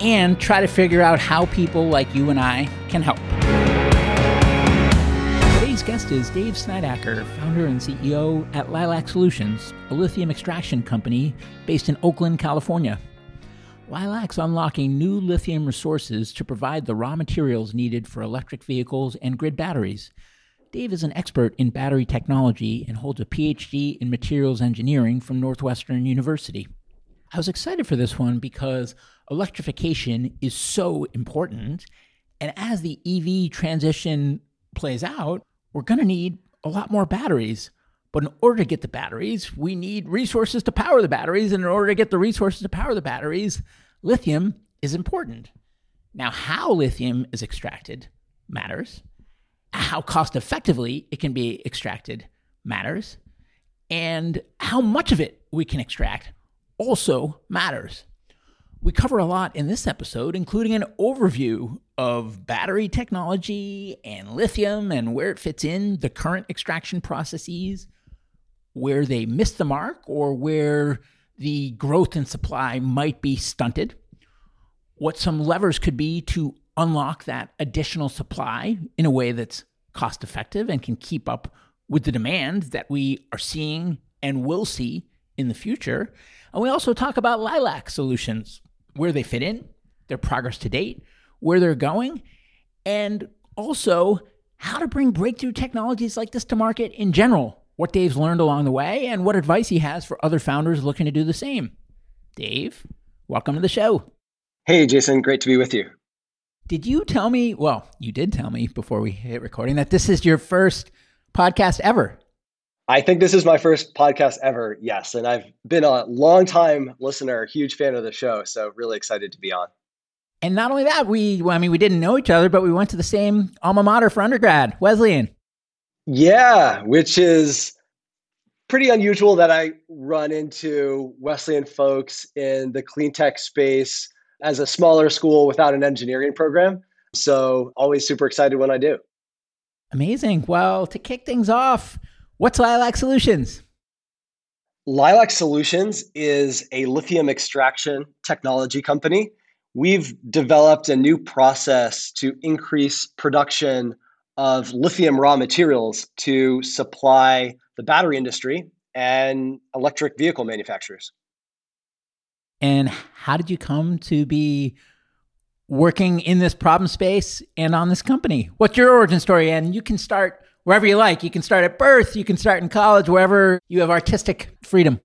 and try to figure out how people like you and I can help. Today's guest is Dave Snydacker, founder and CEO at Lilac Solutions, a lithium extraction company based in Oakland, California. Lilac's unlocking new lithium resources to provide the raw materials needed for electric vehicles and grid batteries. Dave is an expert in battery technology and holds a PhD in materials engineering from Northwestern University. I was excited for this one because electrification is so important. And as the EV transition plays out, we're going to need a lot more batteries. But in order to get the batteries, we need resources to power the batteries. And in order to get the resources to power the batteries, lithium is important. Now, how lithium is extracted matters. How cost effectively it can be extracted matters. And how much of it we can extract also matters. We cover a lot in this episode, including an overview of battery technology and lithium and where it fits in the current extraction processes, where they missed the mark or where the growth in supply might be stunted, what some levers could be to unlock that additional supply in a way that's cost effective and can keep up with the demand that we are seeing and will see in the future. And we also talk about Lilac solutions, where they fit in, their progress to date, where they're going, and also how to bring breakthrough technologies like this to market in general, what Dave's learned along the way, and what advice he has for other founders looking to do the same. Dave, welcome to the show. Hey, Jason, great to be with you. Did you tell me, well, you did tell me before we hit recording that this is your first podcast ever? I think this is my first podcast ever. Yes. And I've been a long time listener, huge fan of the show. So really excited to be on. And not only that, we, well, I mean, we didn't know each other, but we went to the same alma mater for undergrad, Wesleyan. Yeah, which is pretty unusual that I run into Wesleyan folks in the clean tech space as a smaller school without an engineering program. So always super excited when I do. Amazing. Well, to kick things off, What's Lilac Solutions? Lilac Solutions is a lithium extraction technology company. We've developed a new process to increase production of lithium raw materials to supply the battery industry and electric vehicle manufacturers. And how did you come to be working in this problem space and on this company? What's your origin story? And you can start wherever you like. You can start at birth, you can start in college, wherever you have artistic freedom.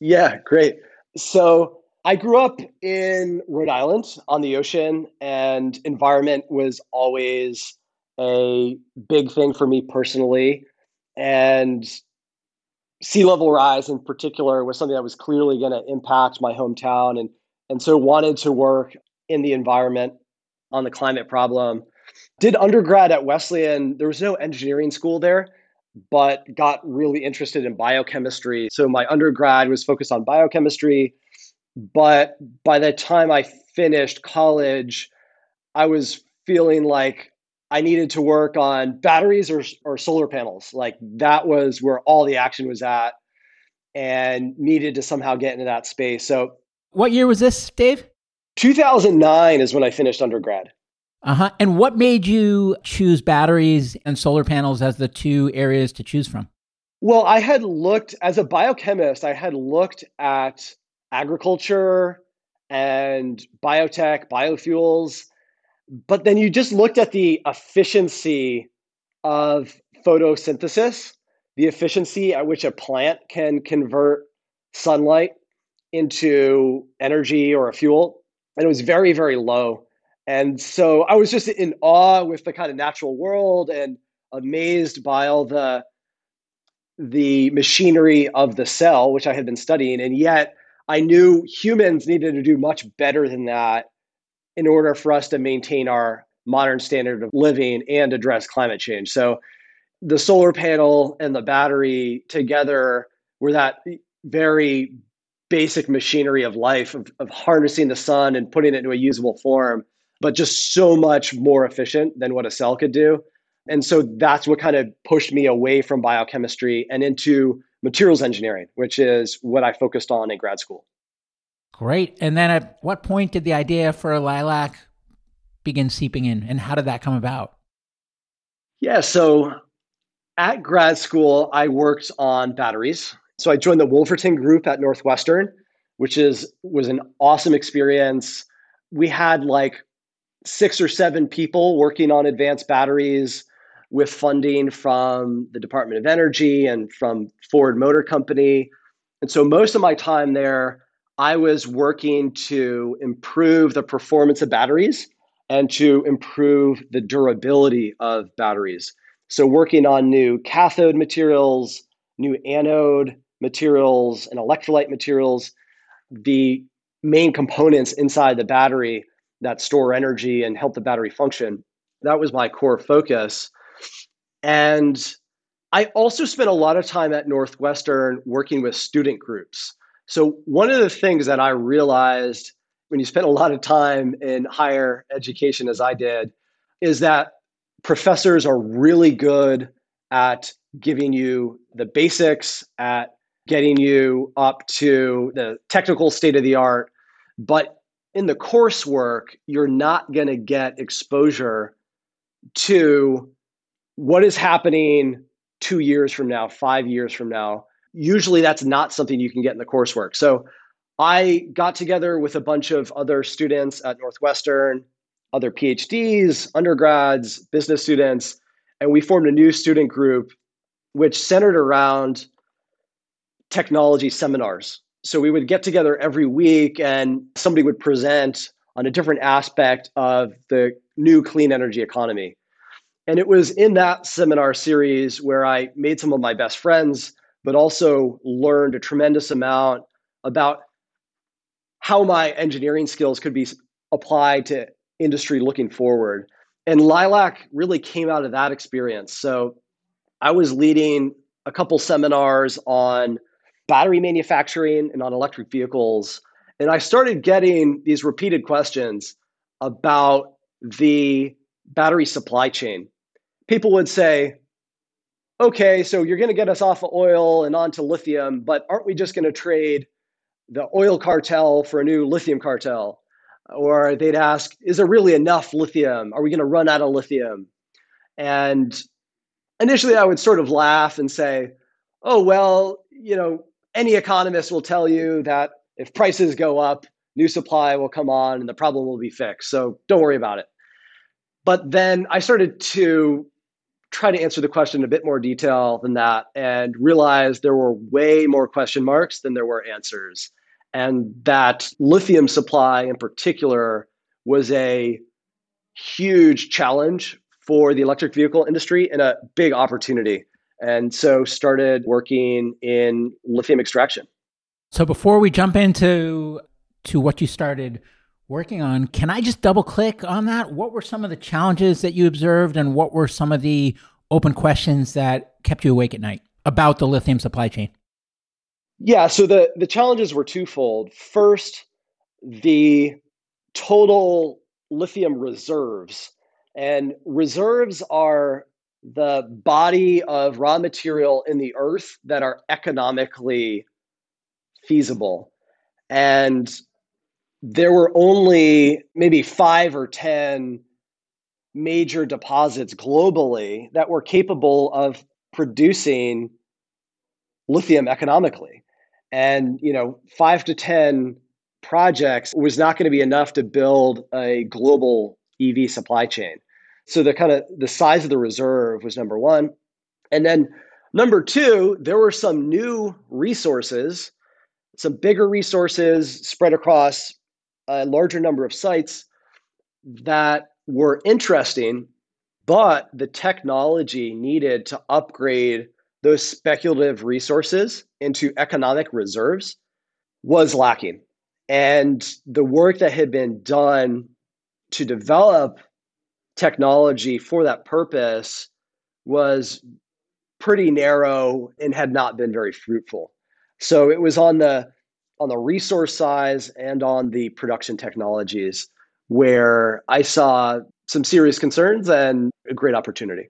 Yeah, great. So I grew up in Rhode Island on the ocean, and environment was always a big thing for me personally. And sea level rise in particular was something that was clearly going to impact my hometown and and so wanted to work in the environment on the climate problem did undergrad at wesleyan there was no engineering school there but got really interested in biochemistry so my undergrad was focused on biochemistry but by the time i finished college i was feeling like I needed to work on batteries or, or solar panels. Like that was where all the action was at and needed to somehow get into that space. So, what year was this, Dave? 2009 is when I finished undergrad. Uh huh. And what made you choose batteries and solar panels as the two areas to choose from? Well, I had looked, as a biochemist, I had looked at agriculture and biotech, biofuels but then you just looked at the efficiency of photosynthesis, the efficiency at which a plant can convert sunlight into energy or a fuel. And it was very, very low. And so I was just in awe with the kind of natural world and amazed by all the the machinery of the cell, which I had been studying. And yet I knew humans needed to do much better than that in order for us to maintain our modern standard of living and address climate change. So the solar panel and the battery together were that very basic machinery of life of, of harnessing the sun and putting it into a usable form, but just so much more efficient than what a cell could do. And so that's what kind of pushed me away from biochemistry and into materials engineering, which is what I focused on in grad school. Great. And then at what point did the idea for Lilac begin seeping in, and how did that come about? Yeah, so at grad school, I worked on batteries. So I joined the Wolverton group at Northwestern, which is was an awesome experience. We had like six or seven people working on advanced batteries with funding from the Department of Energy and from Ford Motor Company. And so most of my time there I was working to improve the performance of batteries and to improve the durability of batteries. So, working on new cathode materials, new anode materials, and electrolyte materials, the main components inside the battery that store energy and help the battery function. That was my core focus. And I also spent a lot of time at Northwestern working with student groups. So, one of the things that I realized when you spend a lot of time in higher education, as I did, is that professors are really good at giving you the basics, at getting you up to the technical state of the art. But in the coursework, you're not going to get exposure to what is happening two years from now, five years from now, usually that's not something you can get in the coursework. So I got together with a bunch of other students at Northwestern, other PhDs, undergrads, business students, and we formed a new student group which centered around technology seminars. So we would get together every week and somebody would present on a different aspect of the new clean energy economy. And it was in that seminar series where I made some of my best friends but also learned a tremendous amount about how my engineering skills could be applied to industry looking forward. And Lilac really came out of that experience. So I was leading a couple seminars on battery manufacturing and on electric vehicles. And I started getting these repeated questions about the battery supply chain. People would say, okay, so you're going to get us off of oil and onto lithium, but aren't we just going to trade the oil cartel for a new lithium cartel? Or they'd ask, is there really enough lithium? Are we going to run out of lithium? And initially I would sort of laugh and say, oh, well, you know, any economist will tell you that if prices go up, new supply will come on and the problem will be fixed. So don't worry about it. But then I started to try to answer the question in a bit more detail than that and realized there were way more question marks than there were answers. And that lithium supply in particular was a huge challenge for the electric vehicle industry and a big opportunity. And so started working in lithium extraction. So before we jump into to what you started working on, can I just double click on that? What were some of the challenges that you observed and what were some of the open questions that kept you awake at night about the lithium supply chain? Yeah, so the the challenges were twofold. First, the total lithium reserves. And reserves are the body of raw material in the earth that are economically feasible. And there were only maybe five or 10 major deposits globally that were capable of producing lithium economically. And, you know, five to 10 projects was not going to be enough to build a global EV supply chain. So the kind of the size of the reserve was number one. And then number two, there were some new resources, some bigger resources spread across a larger number of sites that were interesting, but the technology needed to upgrade those speculative resources into economic reserves was lacking. And the work that had been done to develop technology for that purpose was pretty narrow and had not been very fruitful. So it was on the on the resource size and on the production technologies where I saw some serious concerns and a great opportunity.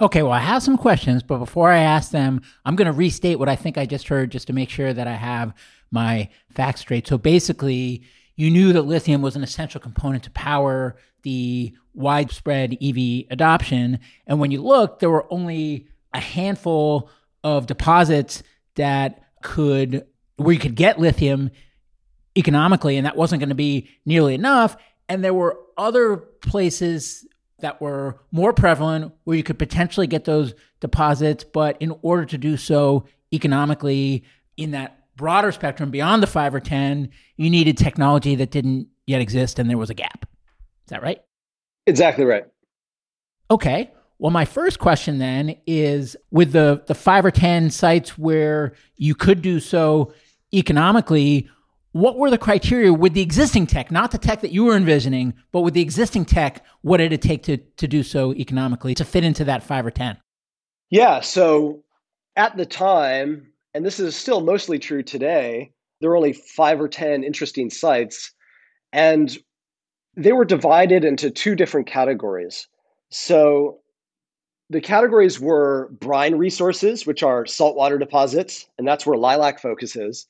Okay, well, I have some questions, but before I ask them, I'm going to restate what I think I just heard just to make sure that I have my facts straight. So basically, you knew that lithium was an essential component to power the widespread EV adoption. And when you looked, there were only a handful of deposits that could, where you could get lithium economically, and that wasn't going to be nearly enough. And there were other places that were more prevalent where you could potentially get those deposits, but in order to do so economically in that broader spectrum beyond the five or 10, you needed technology that didn't yet exist and there was a gap. Is that right? Exactly right. Okay. Well, my first question then is with the, the five or 10 sites where you could do so economically, what were the criteria with the existing tech, not the tech that you were envisioning, but with the existing tech, what did it take to, to do so economically to fit into that five or 10? Yeah. So at the time, and this is still mostly true today, there were only five or 10 interesting sites, and they were divided into two different categories. So the categories were brine resources, which are saltwater deposits, and that's where Lilac focuses.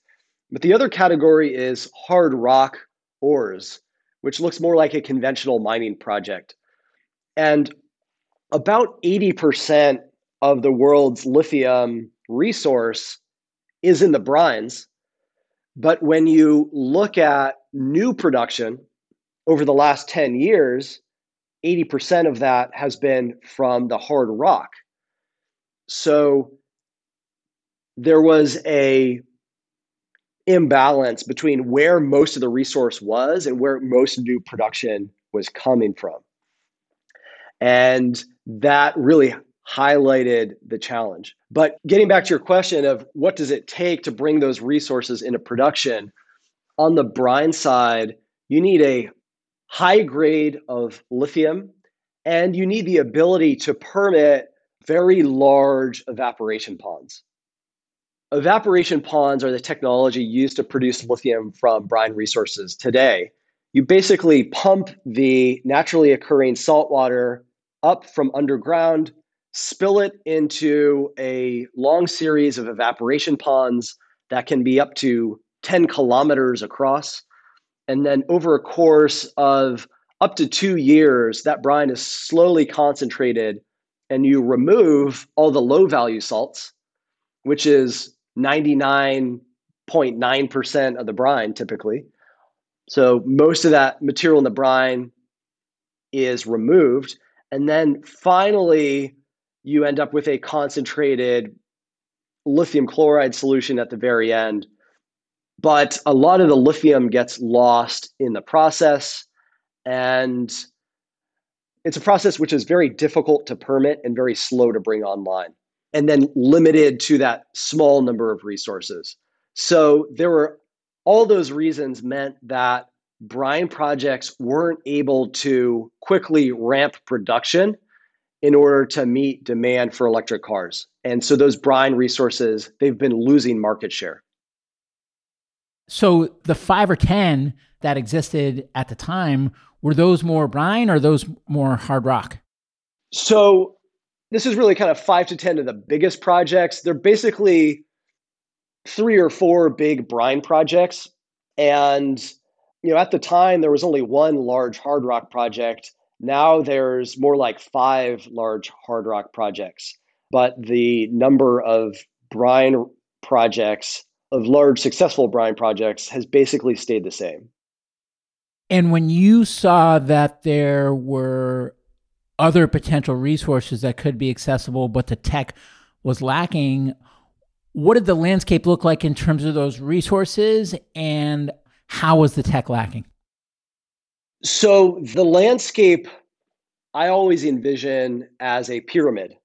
But the other category is hard rock ores, which looks more like a conventional mining project. And about 80% of the world's lithium resource is in the brines. But when you look at new production over the last 10 years, 80% of that has been from the hard rock. So there was a imbalance between where most of the resource was and where most new production was coming from. And that really highlighted the challenge. But getting back to your question of what does it take to bring those resources into production, on the brine side, you need a high grade of lithium and you need the ability to permit very large evaporation ponds. Evaporation ponds are the technology used to produce lithium from brine resources today. You basically pump the naturally occurring salt water up from underground spill it into a long series of evaporation ponds that can be up to 10 kilometers across. And then over a course of up to two years, that brine is slowly concentrated and you remove all the low value salts, which is 99.9% of the brine typically. So most of that material in the brine is removed. And then finally, you end up with a concentrated lithium chloride solution at the very end. But a lot of the lithium gets lost in the process. And it's a process which is very difficult to permit and very slow to bring online. and then limited to that small number of resources. So there were all those reasons meant that brine projects weren't able to quickly ramp production in order to meet demand for electric cars. And so those brine resources, they've been losing market share. So the five or 10 that existed at the time, were those more brine or those more hard rock? So this is really kind of five to 10 of the biggest projects. They're basically three or four big brine projects. And, you know, at the time, there was only one large hard rock project. Now there's more like five large hard rock projects. But the number of brine projects, of large successful brine projects, has basically stayed the same. And when you saw that there were other potential resources that could be accessible, but the tech was lacking. What did the landscape look like in terms of those resources, and how was the tech lacking? So, the landscape I always envision as a pyramid.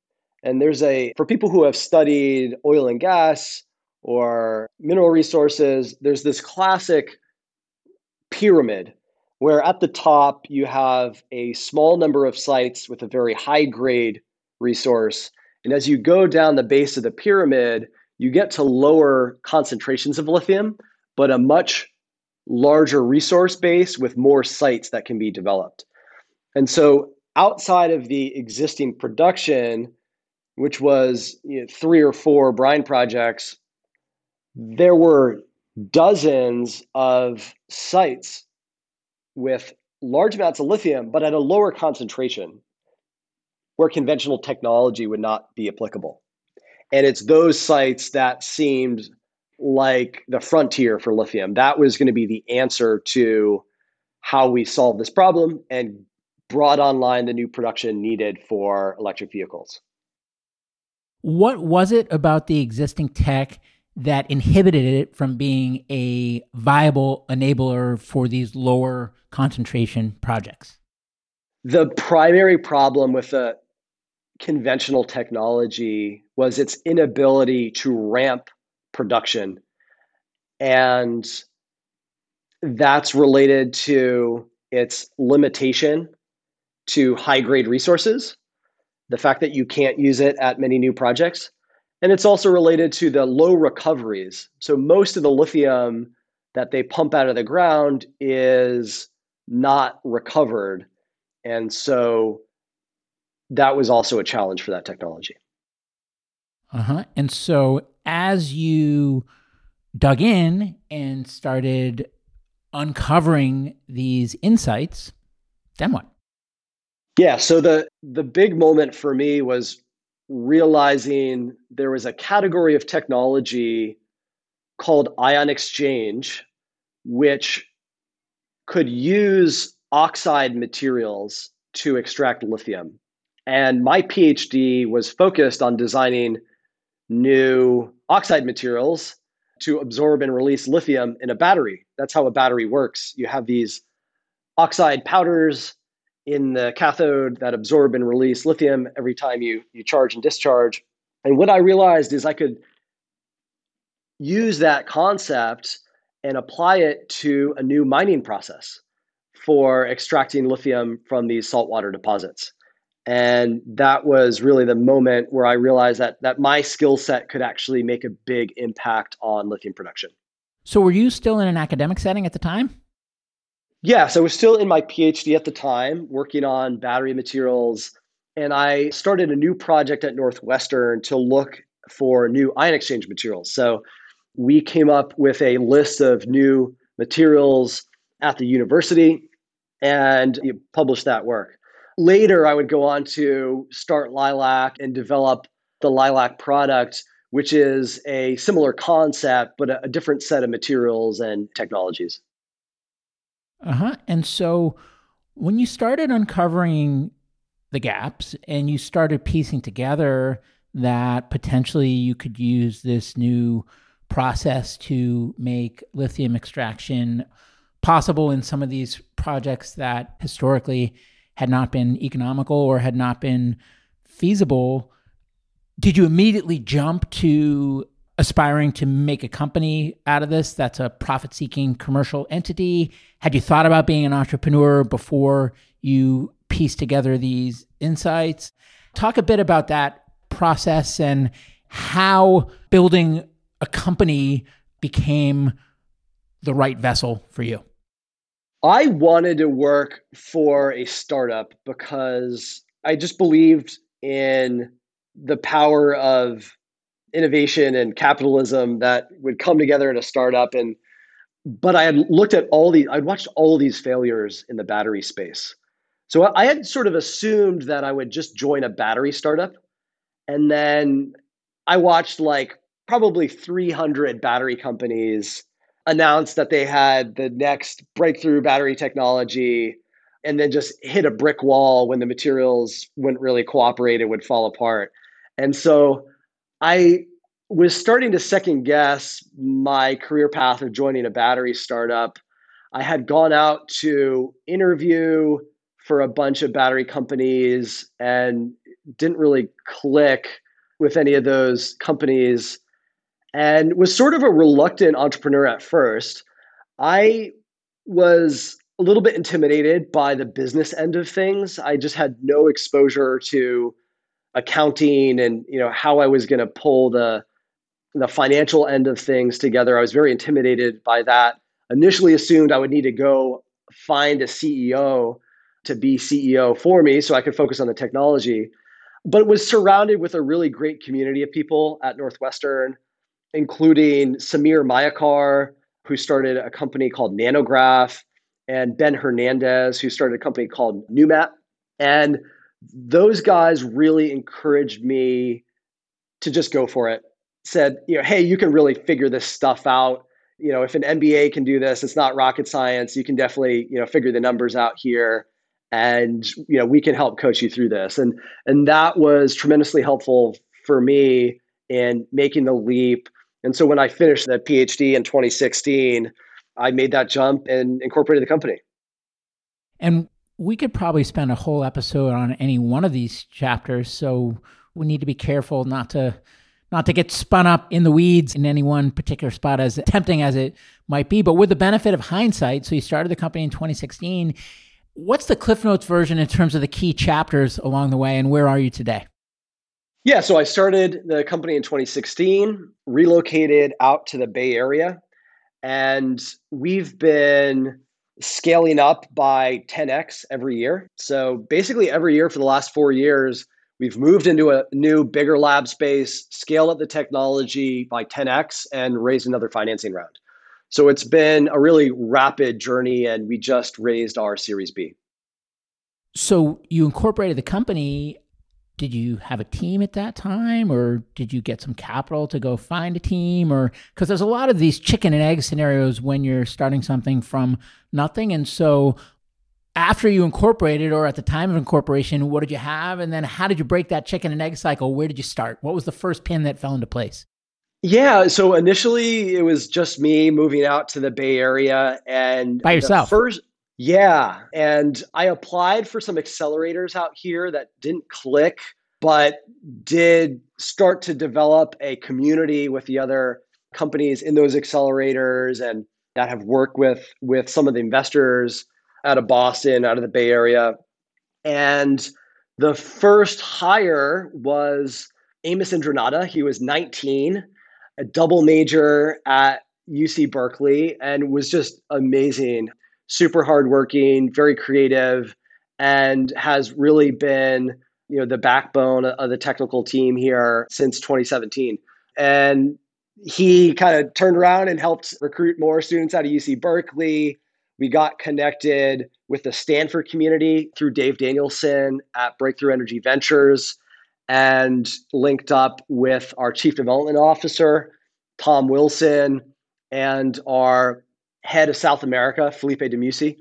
And there's a, for people who have studied oil and gas or mineral resources, there's this classic pyramid where at the top you have a small number of sites with a very high grade resource. And as you go down the base of the pyramid, you get to lower concentrations of lithium, but a much larger resource base with more sites that can be developed. And so outside of the existing production, which was you know, three or four brine projects, there were dozens of sites with large amounts of lithium, but at a lower concentration where conventional technology would not be applicable. And it's those sites that seemed like the frontier for lithium. That was going to be the answer to how we solve this problem and brought online the new production needed for electric vehicles. What was it about the existing tech that inhibited it from being a viable enabler for these lower concentration projects? The primary problem with the conventional technology was its inability to ramp production. And that's related to its limitation to high grade resources, the fact that you can't use it at many new projects, and it's also related to the low recoveries. So most of the lithium that they pump out of the ground is not recovered. And so that was also a challenge for that technology. Uh huh. And so as you dug in and started uncovering these insights, then what? Yeah, so the the big moment for me was realizing there was a category of technology called ion exchange, which could use oxide materials to extract lithium. And my PhD was focused on designing new oxide materials to absorb and release lithium in a battery. That's how a battery works. You have these oxide powders in the cathode that absorb and release lithium every time you you charge and discharge. And what I realized is I could use that concept and apply it to a new mining process for extracting lithium from these saltwater deposits. And that was really the moment where I realized that that my skill set could actually make a big impact on lithium production. So were you still in an academic setting at the time? Yeah, so I was still in my PhD at the time, working on battery materials. And I started a new project at Northwestern to look for new ion exchange materials. So we came up with a list of new materials at the university and published that work. Later, I would go on to start Lilac and develop the Lilac product, which is a similar concept, but a, different set of materials and technologies. Uh huh. And so when you started uncovering the gaps and you started piecing together that potentially you could use this new process to make lithium extraction possible in some of these projects that historically had not been economical or had not been feasible Did you immediately jump to aspiring to make a company out of this that's a profit seeking commercial entity? Had you thought about being an entrepreneur before you pieced together these insights? Talk a bit about that process and how building a company became the right vessel for you. I wanted to work for a startup because I just believed in the power of innovation and capitalism that would come together in a startup. And but I had looked at all these I'd watched all these failures in the battery space. So I had sort of assumed that I would just join a battery startup. And then I watched like probably 300 battery companies announce that they had the next breakthrough battery technology and then just hit a brick wall when the materials wouldn't really cooperate it would fall apart. And so i was starting to second guess my career path of joining a battery startup i had gone out to interview for a bunch of battery companies and didn't really click with any of those companies and was sort of a reluctant entrepreneur at first. I was a little bit intimidated by the business end of things. I just had no exposure to accounting and you know how I was going to pull the the financial end of things together. I was very intimidated by that. Initially assumed I would need to go find a CEO to be CEO for me so I could focus on the technology. But was surrounded with a really great community of people at Northwestern including Samir Mayekar, who started a company called NanoGraf, and Ben Hernandez, who started a company called Numat. And those guys really encouraged me to just go for it. Said, you know, hey, you can really figure this stuff out. You know, if an MBA can do this, it's not rocket science. You can definitely, you know, figure the numbers out here and you know we can help coach you through this and and that was tremendously helpful for me in making the leap and so when I finished that PhD in 2016, I made that jump and incorporated the company. And we could probably spend a whole episode on any one of these chapters, so we need to be careful not to not to get spun up in the weeds in any one particular spot as tempting as it might be, but with the benefit of hindsight, so you started the company in 2016, what's the Cliff Notes version in terms of the key chapters along the way and where are you today? Yeah, so I started the company in 2016, relocated out to the Bay Area, and we've been scaling up by 10x every year. So basically, every year for the last four years, we've moved into a new, bigger lab space, scaled up the technology by 10x, and raised another financing round. So it's been a really rapid journey, and we just raised our Series B. So you incorporated the company did you have a team at that time or did you get some capital to go find a team or because there's a lot of these chicken and egg scenarios when you're starting something from nothing and so after you incorporated or at the time of incorporation what did you have and then how did you break that chicken and egg cycle? Where did you start? What was the first pin that fell into place? Yeah so initially it was just me moving out to the bay area and by yourself? first yeah. And I applied for some accelerators out here that didn't click, but did start to develop a community with the other companies in those accelerators and that have worked with with some of the investors out of Boston, out of the Bay Area. And the first hire was Amos Indranada. He was 19, a double major at UC Berkeley, and was just amazing super hardworking, very creative, and has really been you know the backbone of the technical team here since 2017. And he kind of turned around and helped recruit more students out of UC Berkeley. We got connected with the Stanford community through Dave Danielson at Breakthrough Energy Ventures and linked up with our chief development officer, Tom Wilson, and our head of South America, Felipe DeMusi.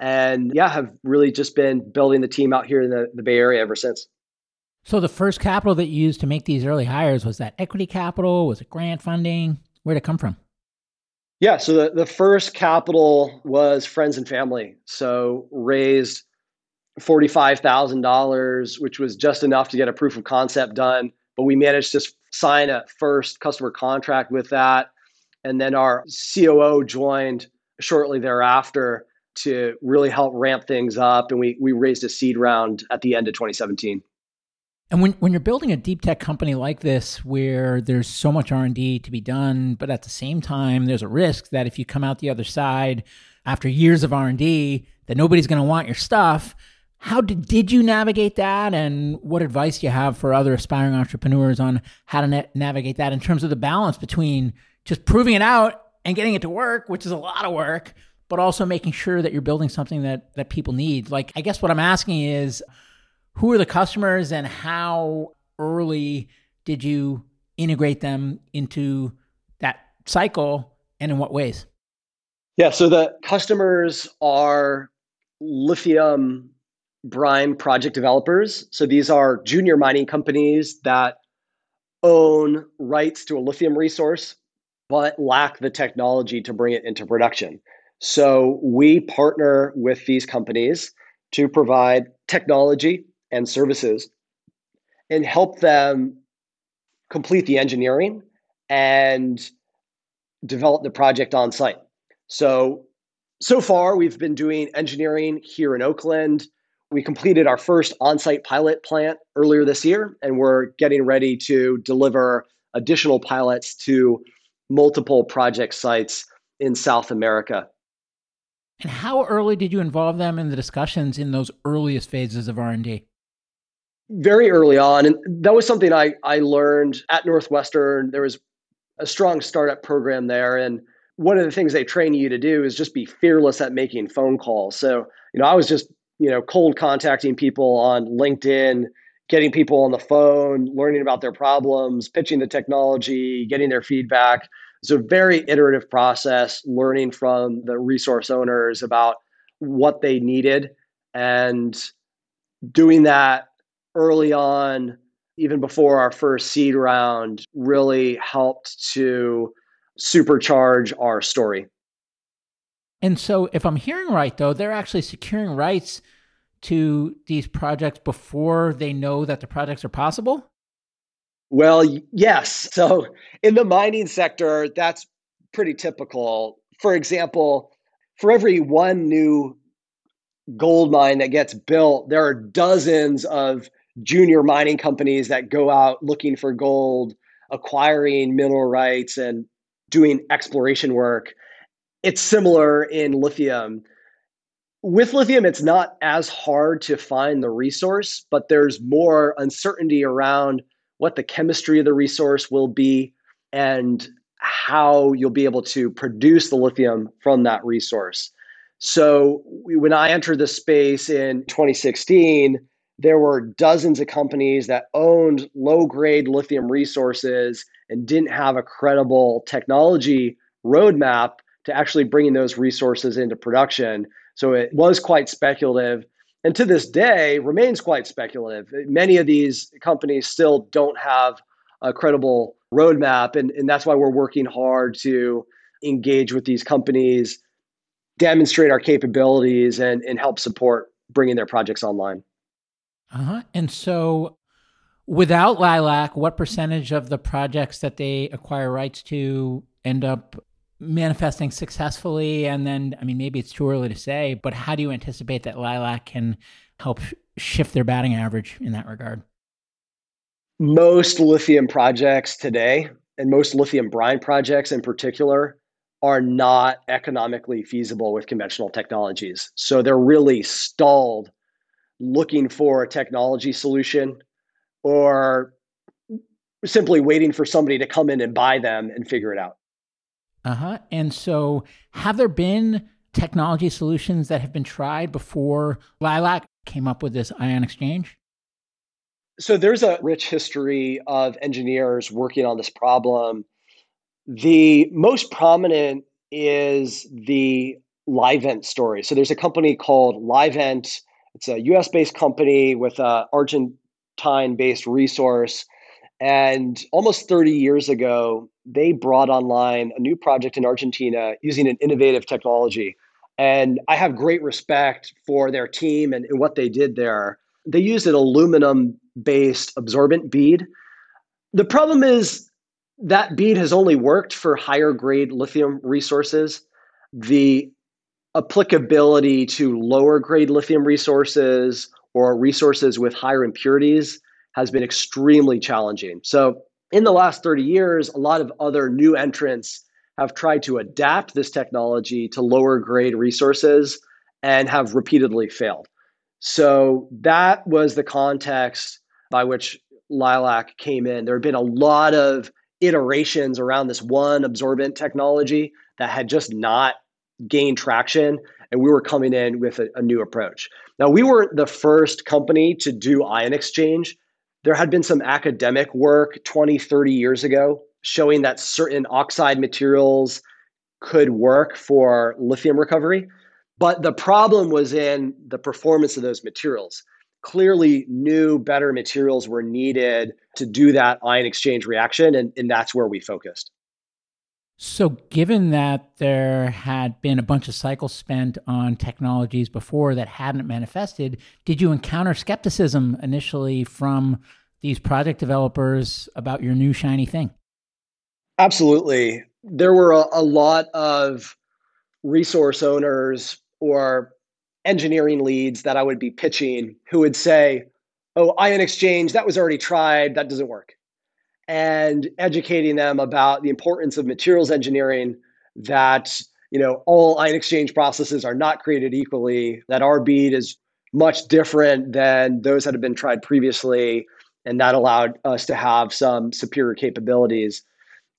And yeah, have really just been building the team out here in the, the Bay Area ever since. So the first capital that you used to make these early hires was that equity capital? Was it grant funding? Where'd it come from? Yeah, so the, the first capital was friends and family. So raised $45,000, which was just enough to get a proof of concept done but we managed to sign a first customer contract with that. And then our COO joined shortly thereafter to really help ramp things up. And we, we raised a seed round at the end of 2017. And when, when you're building a deep tech company like this, where there's so much R&D to be done, but at the same time, there's a risk that if you come out the other side after years of R&D, that nobody's going to want your stuff. How did, did you navigate that? And what advice do you have for other aspiring entrepreneurs on how to na- navigate that in terms of the balance between just proving it out and getting it to work, which is a lot of work, but also making sure that you're building something that, that people need? Like, I guess what I'm asking is, who are the customers and how early did you integrate them into that cycle and in what ways? Yeah, so the customers are lithium brine project developers. So these are junior mining companies that own rights to a lithium resource but lack the technology to bring it into production. So we partner with these companies to provide technology and services and help them complete the engineering and develop the project on site. So, so far, we've been doing engineering here in Oakland. We completed our first on site pilot plant earlier this year, and we're getting ready to deliver additional pilots to multiple project sites in South America. And how early did you involve them in the discussions in those earliest phases of R&D? very early on and that was something I, I learned at northwestern there was a strong startup program there and one of the things they train you to do is just be fearless at making phone calls so you know i was just you know cold contacting people on linkedin getting people on the phone learning about their problems pitching the technology getting their feedback it's a very iterative process learning from the resource owners about what they needed and doing that early on, even before our first seed round, really helped to supercharge our story. And so, if I'm hearing right, though, they're actually securing rights to these projects before they know that the projects are possible? Well, yes. So, in the mining sector, that's pretty typical. For example, for every one new gold mine that gets built, there are dozens of junior mining companies that go out looking for gold, acquiring mineral rights, and doing exploration work. It's similar in lithium. With lithium, it's not as hard to find the resource, but there's more uncertainty around what the chemistry of the resource will be and how you'll be able to produce the lithium from that resource. So, when I entered the space in 2016, there were dozens of companies that owned low grade lithium resources and didn't have a credible technology roadmap to actually bringing those resources into production. So it was quite speculative. And to this day, remains quite speculative. Many of these companies still don't have a credible roadmap. And, and that's why we're working hard to engage with these companies, demonstrate our capabilities, and, and help support bringing their projects online. Uh-huh. And so without Lilac, what percentage of the projects that they acquire rights to end up manifesting successfully? And then, I mean, maybe it's too early to say, but how do you anticipate that Lilac can help shift their batting average in that regard? Most lithium projects today, and most lithium brine projects in particular, are not economically feasible with conventional technologies. So they're really stalled looking for a technology solution or simply waiting for somebody to come in and buy them and figure it out. Uh huh. And so, have there been technology solutions that have been tried before Lilac came up with this ion exchange? So, there's a rich history of engineers working on this problem. The most prominent is the Livent story. So, there's a company called Livent it's a US based company with a Argentine based resource. And almost 30 years ago, they brought online a new project in Argentina using an innovative technology. And I have great respect for their team and, and what they did there. They used an aluminum based absorbent bead The problem is that bead has only worked for higher grade lithium resources. The applicability to lower grade lithium resources or resources with higher impurities has been extremely challenging. So, in the last 30 years, a lot of other new entrants have tried to adapt this technology to lower grade resources and have repeatedly failed. So, that was the context by which Lilac came in. There had been a lot of iterations around this one absorbent technology that had just not gained traction. And we were coming in with a, a new approach. Now, we weren't the first company to do ion exchange. There had been some academic work 20, 30 years ago showing that certain oxide materials could work for lithium recovery. But the problem was in the performance of those materials clearly new, better materials were needed to do that ion exchange reaction. And, and that's where we focused. So, given that there had been a bunch of cycles spent on technologies before that hadn't manifested, did you encounter skepticism initially from these project developers about your new shiny thing? Absolutely. There were a, a lot of resource owners or engineering leads that I would be pitching who would say, Oh, ion exchange, that was already tried, that doesn't work. And educating them about the importance of materials engineering, that you know, all ion exchange processes are not created equally, that our bead is much different than those that have been tried previously, and that allowed us to have some superior capabilities.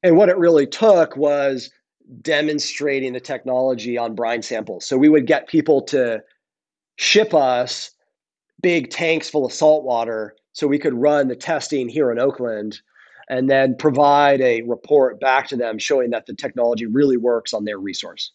And what it really took was demonstrating the technology on brine samples. So we would get people to ship us big tanks full of salt water so we could run the testing here in Oakland and then provide a report back to them showing that the technology really works on their resource.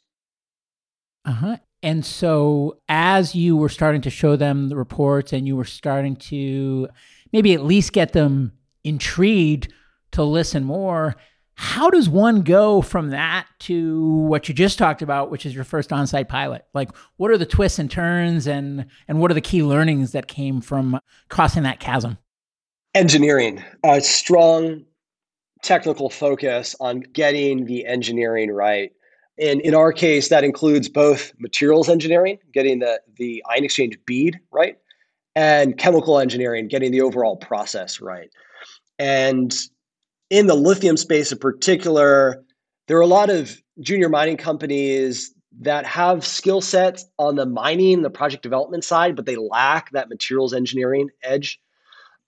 Uh huh. And so, as you were starting to show them the reports and you were starting to maybe at least get them intrigued to listen more, how does one go from that to what you just talked about which is your first on-site pilot like what are the twists and turns and and what are the key learnings that came from crossing that chasm engineering a strong technical focus on getting the engineering right and in our case that includes both materials engineering getting the the ion exchange bead right and chemical engineering getting the overall process right and in the lithium space in particular, there are a lot of junior mining companies that have skill sets on the mining, the project development side, but they lack that materials engineering edge.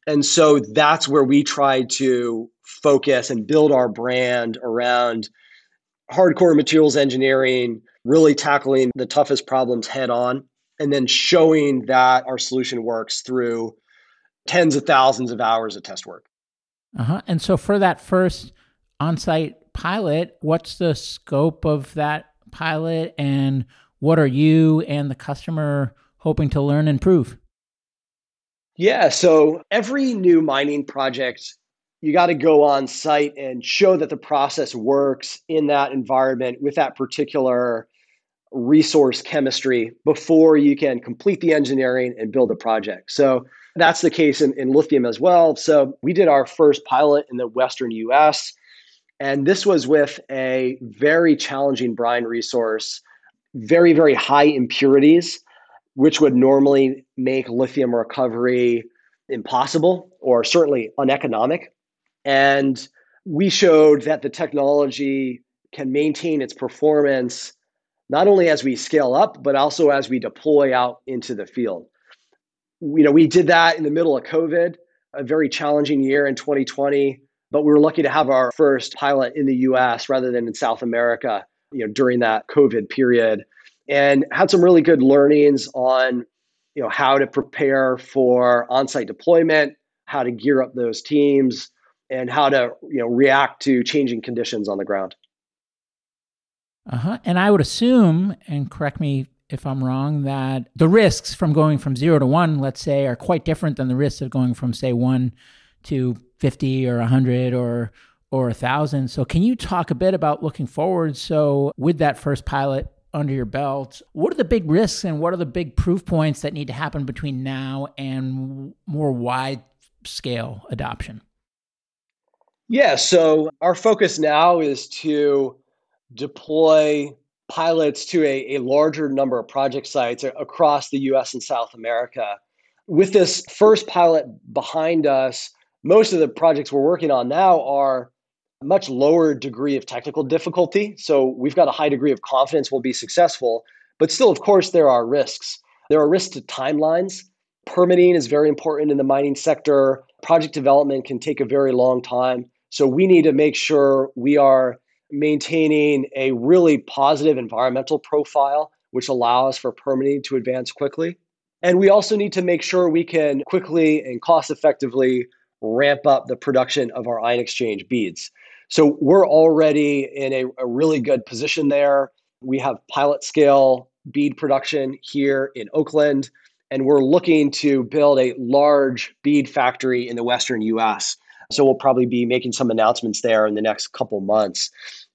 And so that's where we try to focus and build our brand around hardcore materials engineering, really tackling the toughest problems head on, and then showing that our solution works through tens of thousands of hours of test work. Uh-huh. And so for that first on-site pilot, what's the scope of that pilot and what are you and the customer hoping to learn and prove? Yeah, so every new mining project you got to go on site and show that the process works in that environment with that particular resource chemistry before you can complete the engineering and build a project. So that's the case in, in lithium as well. So we did our first pilot in the Western US. And this was with a very challenging brine resource, very, very high impurities, which would normally make lithium recovery impossible or certainly uneconomic. And we showed that the technology can maintain its performance not only as we scale up, but also as we deploy out into the field you know, we did that in the middle of COVID, a very challenging year in 2020, but we were lucky to have our first pilot in the US rather than in South America, you know, during that COVID period and had some really good learnings on, you know, how to prepare for on-site deployment, how to gear up those teams and how to, you know, react to changing conditions on the ground. Uh-huh. And I would assume, and correct me if I'm wrong, that the risks from going from zero to one, let's say, are quite different than the risks of going from, say, one to 50 or 100 or or a thousand. So, can you talk a bit about looking forward? So, with that first pilot under your belt, what are the big risks and what are the big proof points that need to happen between now and more wide scale adoption? Yeah, so our focus now is to deploy pilots to a, a larger number of project sites across the US and South America. With this first pilot behind us, most of the projects we're working on now are much lower degree of technical difficulty. So we've got a high degree of confidence we'll be successful. But still, of course, there are risks. There are risks to timelines. Permitting is very important in the mining sector. Project development can take a very long time. So we need to make sure we are maintaining a really positive environmental profile, which allows for permitting to advance quickly. And we also need to make sure we can quickly and cost effectively ramp up the production of our ion exchange beads. So we're already in a, a really good position there. We have pilot scale bead production here in Oakland, and we're looking to build a large bead factory in the Western US. So we'll probably be making some announcements there in the next couple months.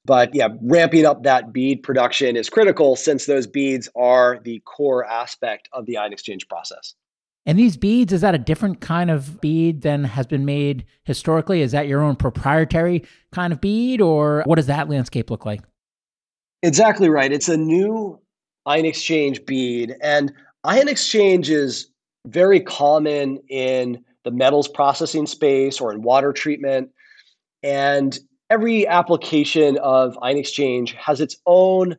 But yeah, ramping up that bead production is critical since those beads are the core aspect of the ion exchange process. And these beads, is that a different kind of bead than has been made historically? Is that your own proprietary kind of bead, or what does that landscape look like? Exactly right. It's a new ion exchange bead. And ion exchange is very common in the metals processing space or in water treatment. And every application of ion exchange has its own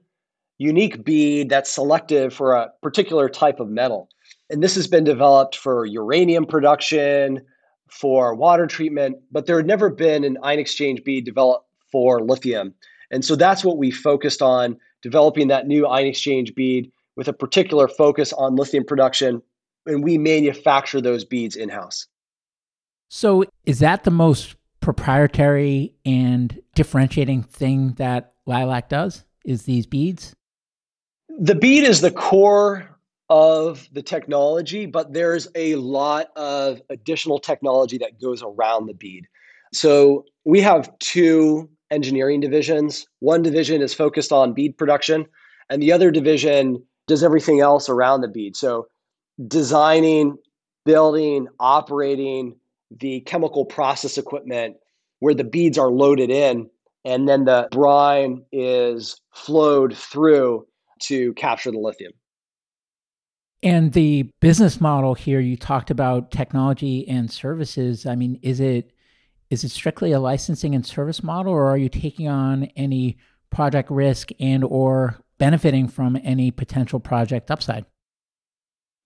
unique bead that's selective for a particular type of metal. And this has been developed for uranium production, for water treatment, but there had never been an ion exchange bead developed for lithium. And so that's what we focused on developing that new ion exchange bead with a particular focus on lithium production. And we manufacture those beads in house. So, is that the most proprietary and differentiating thing that Lilac does? Is these beads? The bead is the core of the technology, but there's a lot of additional technology that goes around the bead. So we have two engineering divisions. One division is focused on bead production, and the other division does everything else around the bead. So designing, building, operating, the chemical process equipment where the beads are loaded in and then the brine is flowed through to capture the lithium. And the business model here, you talked about technology and services. I mean, is it is it strictly a licensing and service model, or are you taking on any project risk and or benefiting from any potential project upside?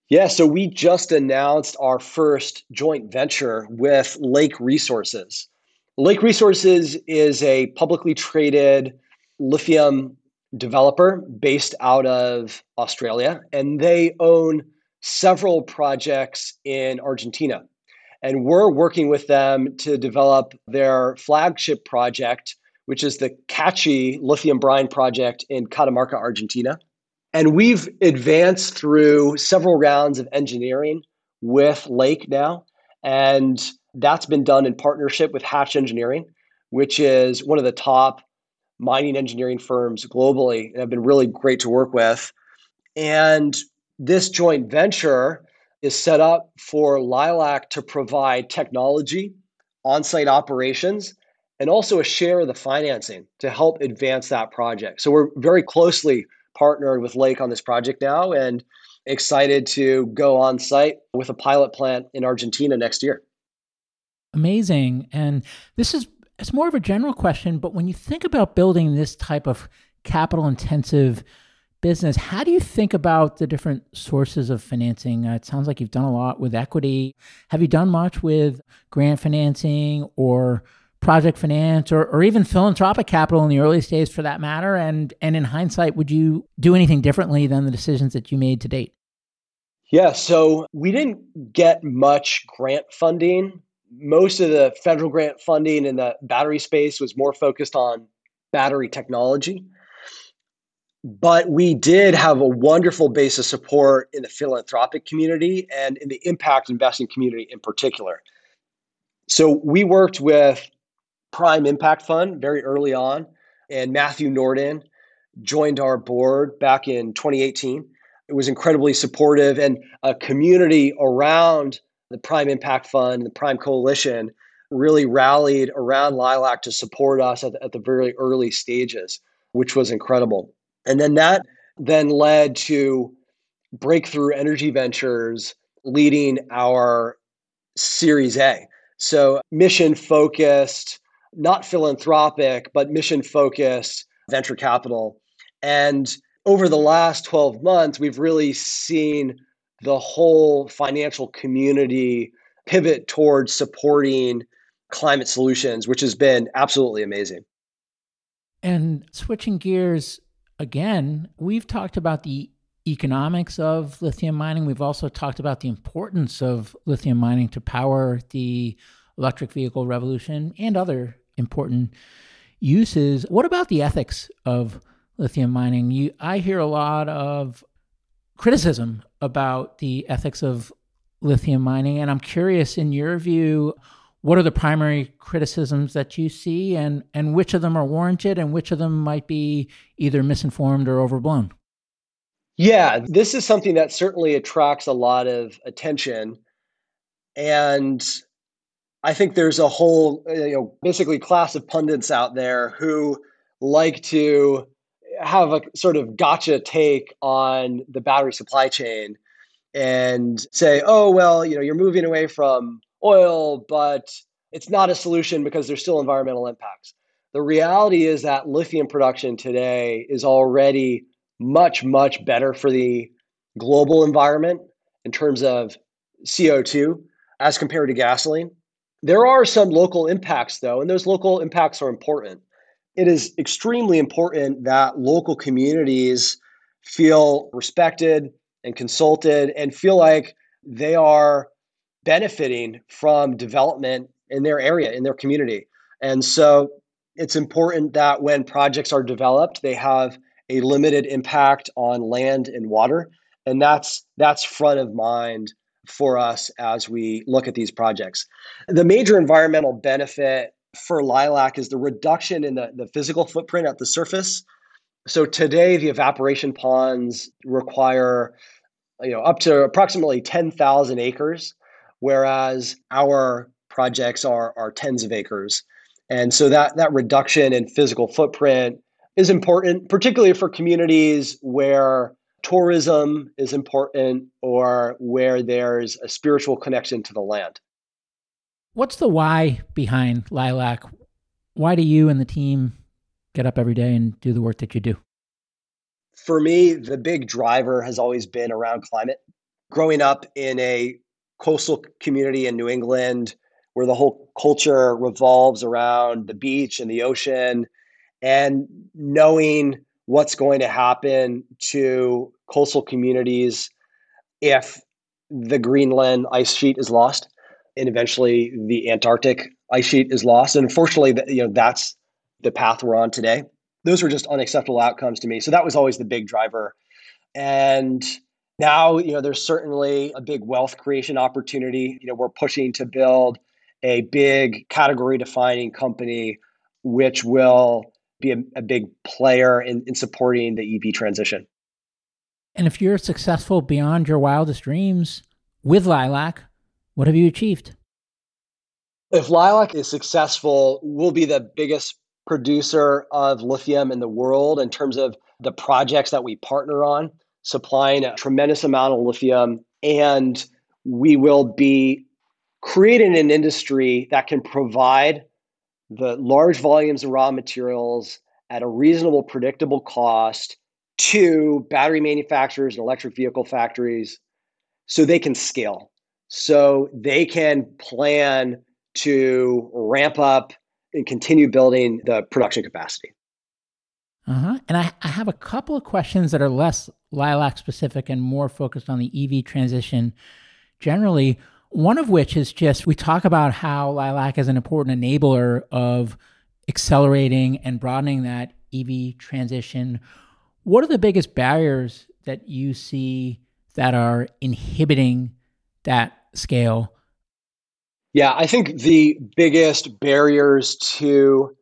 Yeah, so we just announced our first joint venture with Lake Resources. Lake Resources is a publicly traded lithium developer based out of Australia, and they own several projects in Argentina. And we're working with them to develop their flagship project, which is the Kachi lithium brine project in Catamarca, Argentina. And we've advanced through several rounds of engineering with Lake now. And that's been done in partnership with Hatch Engineering, which is one of the top mining engineering firms globally and have been really great to work with. And this joint venture is set up for Lilac to provide technology, on site operations, and also a share of the financing to help advance that project. So we're very closely partnered with Lake on this project now and excited to go on site with a pilot plant in Argentina next year. Amazing. And this is it's more of a general question, but when you think about building this type of capital intensive business, how do you think about the different sources of financing? Uh, it sounds like you've done a lot with equity. Have you done much with grant financing or project finance or, or even philanthropic capital in the early days for that matter? And, and in hindsight, would you do anything differently than the decisions that you made to date? Yeah, so we didn't get much grant funding. Most of the federal grant funding in the battery space was more focused on battery technology. But we did have a wonderful base of support in the philanthropic community and in the impact investing community in particular. So we worked with Prime Impact Fund very early on, and Matthew Nordan joined our board back in 2018. It was incredibly supportive, and a community around the Prime Impact Fund, the Prime Coalition, really rallied around Lilac to support us at, at the very early stages, which was incredible. And then that then led to Breakthrough Energy Ventures leading our Series A. So, mission focused, not philanthropic, but mission focused venture capital. And over the last 12 months, we've really seen the whole financial community pivot towards supporting climate solutions, which has been absolutely amazing. And switching gears again, we've talked about the economics of lithium mining. We've also talked about the importance of lithium mining to power the electric vehicle revolution and other important uses. What about the ethics of lithium mining? You, I hear a lot of criticism about the ethics of lithium mining, and I'm curious, in your view, what are the primary criticisms that you see, and and which of them are warranted, and which of them might be either misinformed or overblown? Yeah, this is something that certainly attracts a lot of attention. And I think there's a whole, you know, basically class of pundits out there who like to have a sort of gotcha take on the battery supply chain and say, oh, well, you know, you're moving away from oil, but it's not a solution because there's still environmental impacts. The reality is that lithium production today is already much, much better for the global environment in terms of CO2 as compared to gasoline. There are some local impacts, though, and those local impacts are important. It is extremely important that local communities feel respected and consulted and feel like they are benefiting from development in their area, in their community. And so it's important that when projects are developed, they have a limited impact on land and water. And that's that's front of mind for us as we look at these projects. The major environmental benefit for lilac is the reduction in the, the physical footprint at the surface. So today the evaporation ponds require you know up to approximately 10,000 acres whereas our projects are are tens of acres. And so that that reduction in physical footprint is important, particularly for communities where tourism is important or where there's a spiritual connection to the land. What's the why behind Lilac? Why do you and the team get up every day and do the work that you do? For me, the big driver has always been around climate. Growing up in a coastal community in New England where the whole culture revolves around the beach and the ocean and knowing what's going to happen to coastal communities if the Greenland ice sheet is lost and eventually the Antarctic ice sheet is lost. And unfortunately, you know that's the path we're on today. Those were just unacceptable outcomes to me. So that was always the big driver. And now, you know, there's certainly a big wealth creation opportunity. You know, we're pushing to build a big category defining company which will be a, a big player in, in supporting the EV transition. And if you're successful beyond your wildest dreams with Lilac, what have you achieved? If Lilac is successful, we'll be the biggest producer of lithium in the world in terms of the projects that we partner on, supplying a tremendous amount of lithium. And we will be creating an industry that can provide the large volumes of raw materials at a reasonable, predictable cost to battery manufacturers and electric vehicle factories so they can scale, so they can plan to ramp up and continue building the production capacity. Uh-huh. And I, I have a couple of questions that are less Lilac specific and more focused on the EV transition generally. One of which is just we talk about how Lilac is an important enabler of accelerating and broadening that EV transition. What are the biggest barriers that you see that are inhibiting that scale? Yeah, I think the biggest barriers to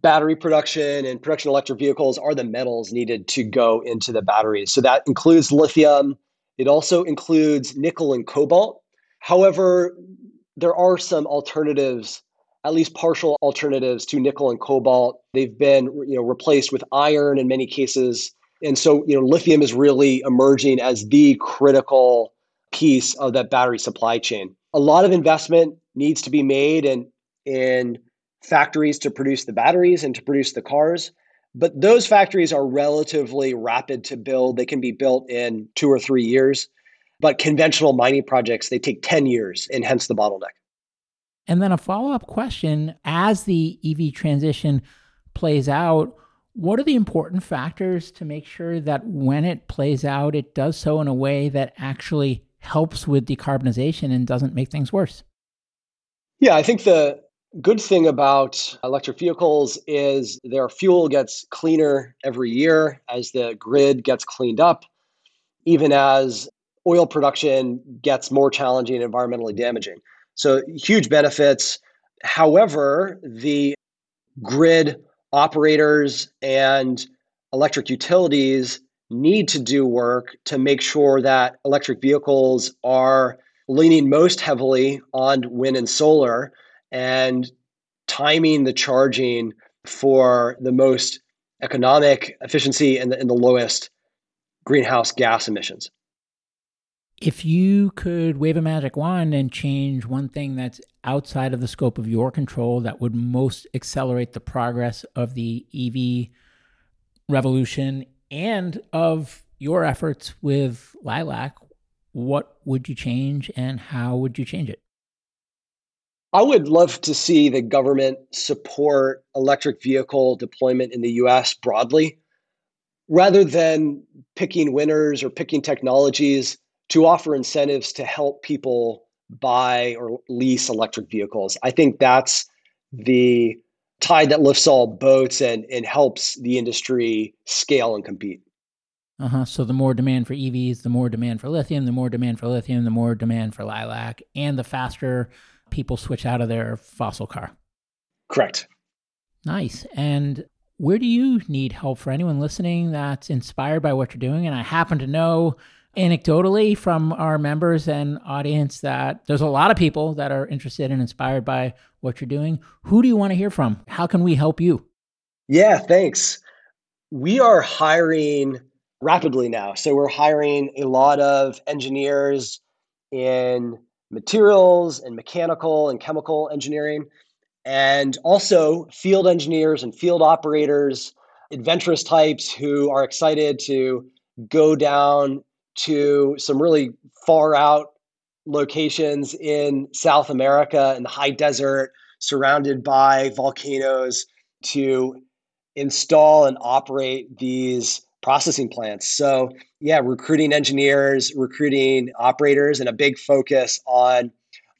battery production and production of electric vehicles are the metals needed to go into the batteries. So that includes lithium. It also includes nickel and cobalt. However, there are some alternatives, at least partial alternatives to nickel and cobalt. They've been you know replaced with iron in many cases. And so, you know, lithium is really emerging as the critical piece of that battery supply chain. A lot of investment needs to be made in in factories to produce the batteries and to produce the cars. But those factories are relatively rapid to build. They can be built in two or three years. But conventional mining projects, they take 10 years, and hence the bottleneck. And then a follow up question as the EV transition plays out, what are the important factors to make sure that when it plays out, it does so in a way that actually helps with decarbonization and doesn't make things worse? Yeah, I think the good thing about electric vehicles is their fuel gets cleaner every year as the grid gets cleaned up, even as oil production gets more challenging and environmentally damaging. So, huge benefits. However, the grid operators and electric utilities need to do work to make sure that electric vehicles are leaning most heavily on wind and solar and timing the charging for the most economic efficiency and the, and the lowest greenhouse gas emissions. If you could wave a magic wand and change one thing that's outside of the scope of your control that would most accelerate the progress of the EV revolution and of your efforts with Lilac, what would you change and how would you change it? I would love to see the government support electric vehicle deployment in the US broadly rather than picking winners or picking technologies to offer incentives to help people buy or lease electric vehicles. I think that's the tide that lifts all boats and, and helps the industry scale and compete. Uh-huh. So the more demand for EVs, the more demand for lithium, the more demand for lithium, the more demand for lilac, and the faster people switch out of their fossil car. Correct. Nice. And where do you need help for anyone listening that's inspired by what you're doing? And I happen to know anecdotally from our members and audience that there's a lot of people that are interested and inspired by what you're doing. Who do you want to hear from? How can we help you? Yeah, thanks. We are hiring rapidly now. So we're hiring a lot of engineers in materials and mechanical and chemical engineering, and also field engineers and field operators, adventurous types who are excited to go down to some really far out locations in South America in the high desert, surrounded by volcanoes, to install and operate these processing plants. So, yeah, recruiting engineers, recruiting operators, and a big focus on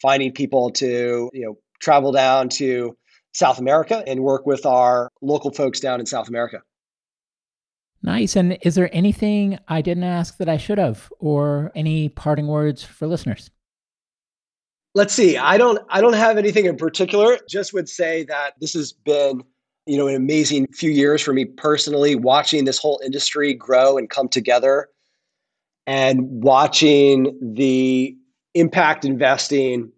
finding people to, you know, travel down to South America and work with our local folks down in South America. Nice. And is there anything I didn't ask that I should have or any parting words for listeners? Let's see. I don't I don't have anything in particular. Just would say that this has been you know, an amazing few years for me personally, watching this whole industry grow and come together and watching the impact investing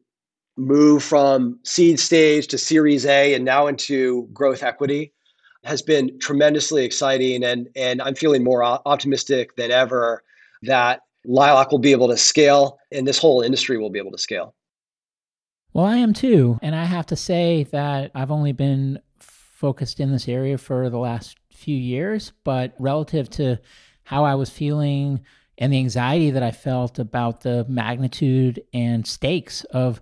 move from seed stage to series A and now into growth equity has been tremendously exciting and and I'm feeling more optimistic than ever that Lilac will be able to scale and this whole industry will be able to scale. Well, I am too. And I have to say that I've only been focused in this area for the last few years, but relative to how I was feeling and the anxiety that I felt about the magnitude and stakes of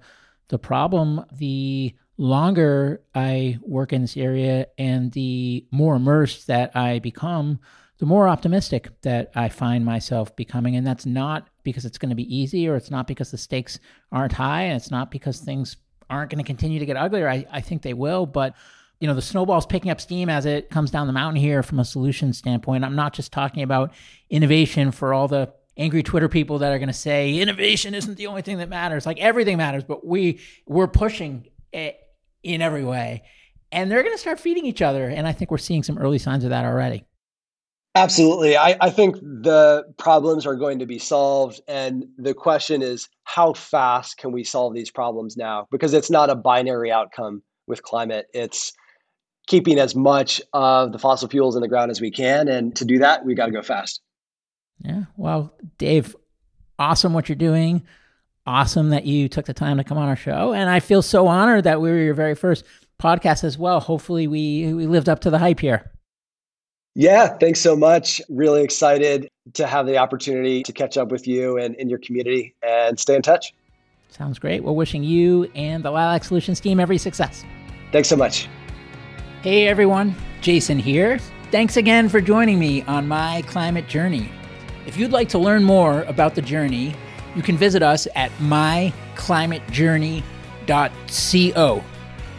the problem, the longer I work in this area and the more immersed that I become, the more optimistic that I find myself becoming. And that's not because it's going to be easy or it's not because the stakes aren't high and it's not because things aren't going to continue to get uglier. I, I think they will, but you know the snowball's picking up steam as it comes down the mountain here from a solution standpoint i'm not just talking about innovation for all the angry twitter people that are going to say innovation isn't the only thing that matters like everything matters but we we're pushing it in every way and they're going to start feeding each other and i think we're seeing some early signs of that already absolutely I, I think the problems are going to be solved and the question is how fast can we solve these problems now? Because it's not a binary outcome with climate. It's keeping as much of the fossil fuels in the ground as we can. And to do that, we got to go fast. Yeah. Well, Dave, awesome what you're doing. Awesome that you took the time to come on our show. And I feel so honored that we were your very first podcast as well. Hopefully, we, we lived up to the hype here. Yeah, thanks so much. Really excited to have the opportunity to catch up with you and in your community and stay in touch. Sounds great. We're wishing you and the Lilac Solutions team every success. Thanks so much. Hey everyone, Jason here. Thanks again for joining me on my climate journey. If you'd like to learn more about the journey, you can visit us at myclimatejourney.co.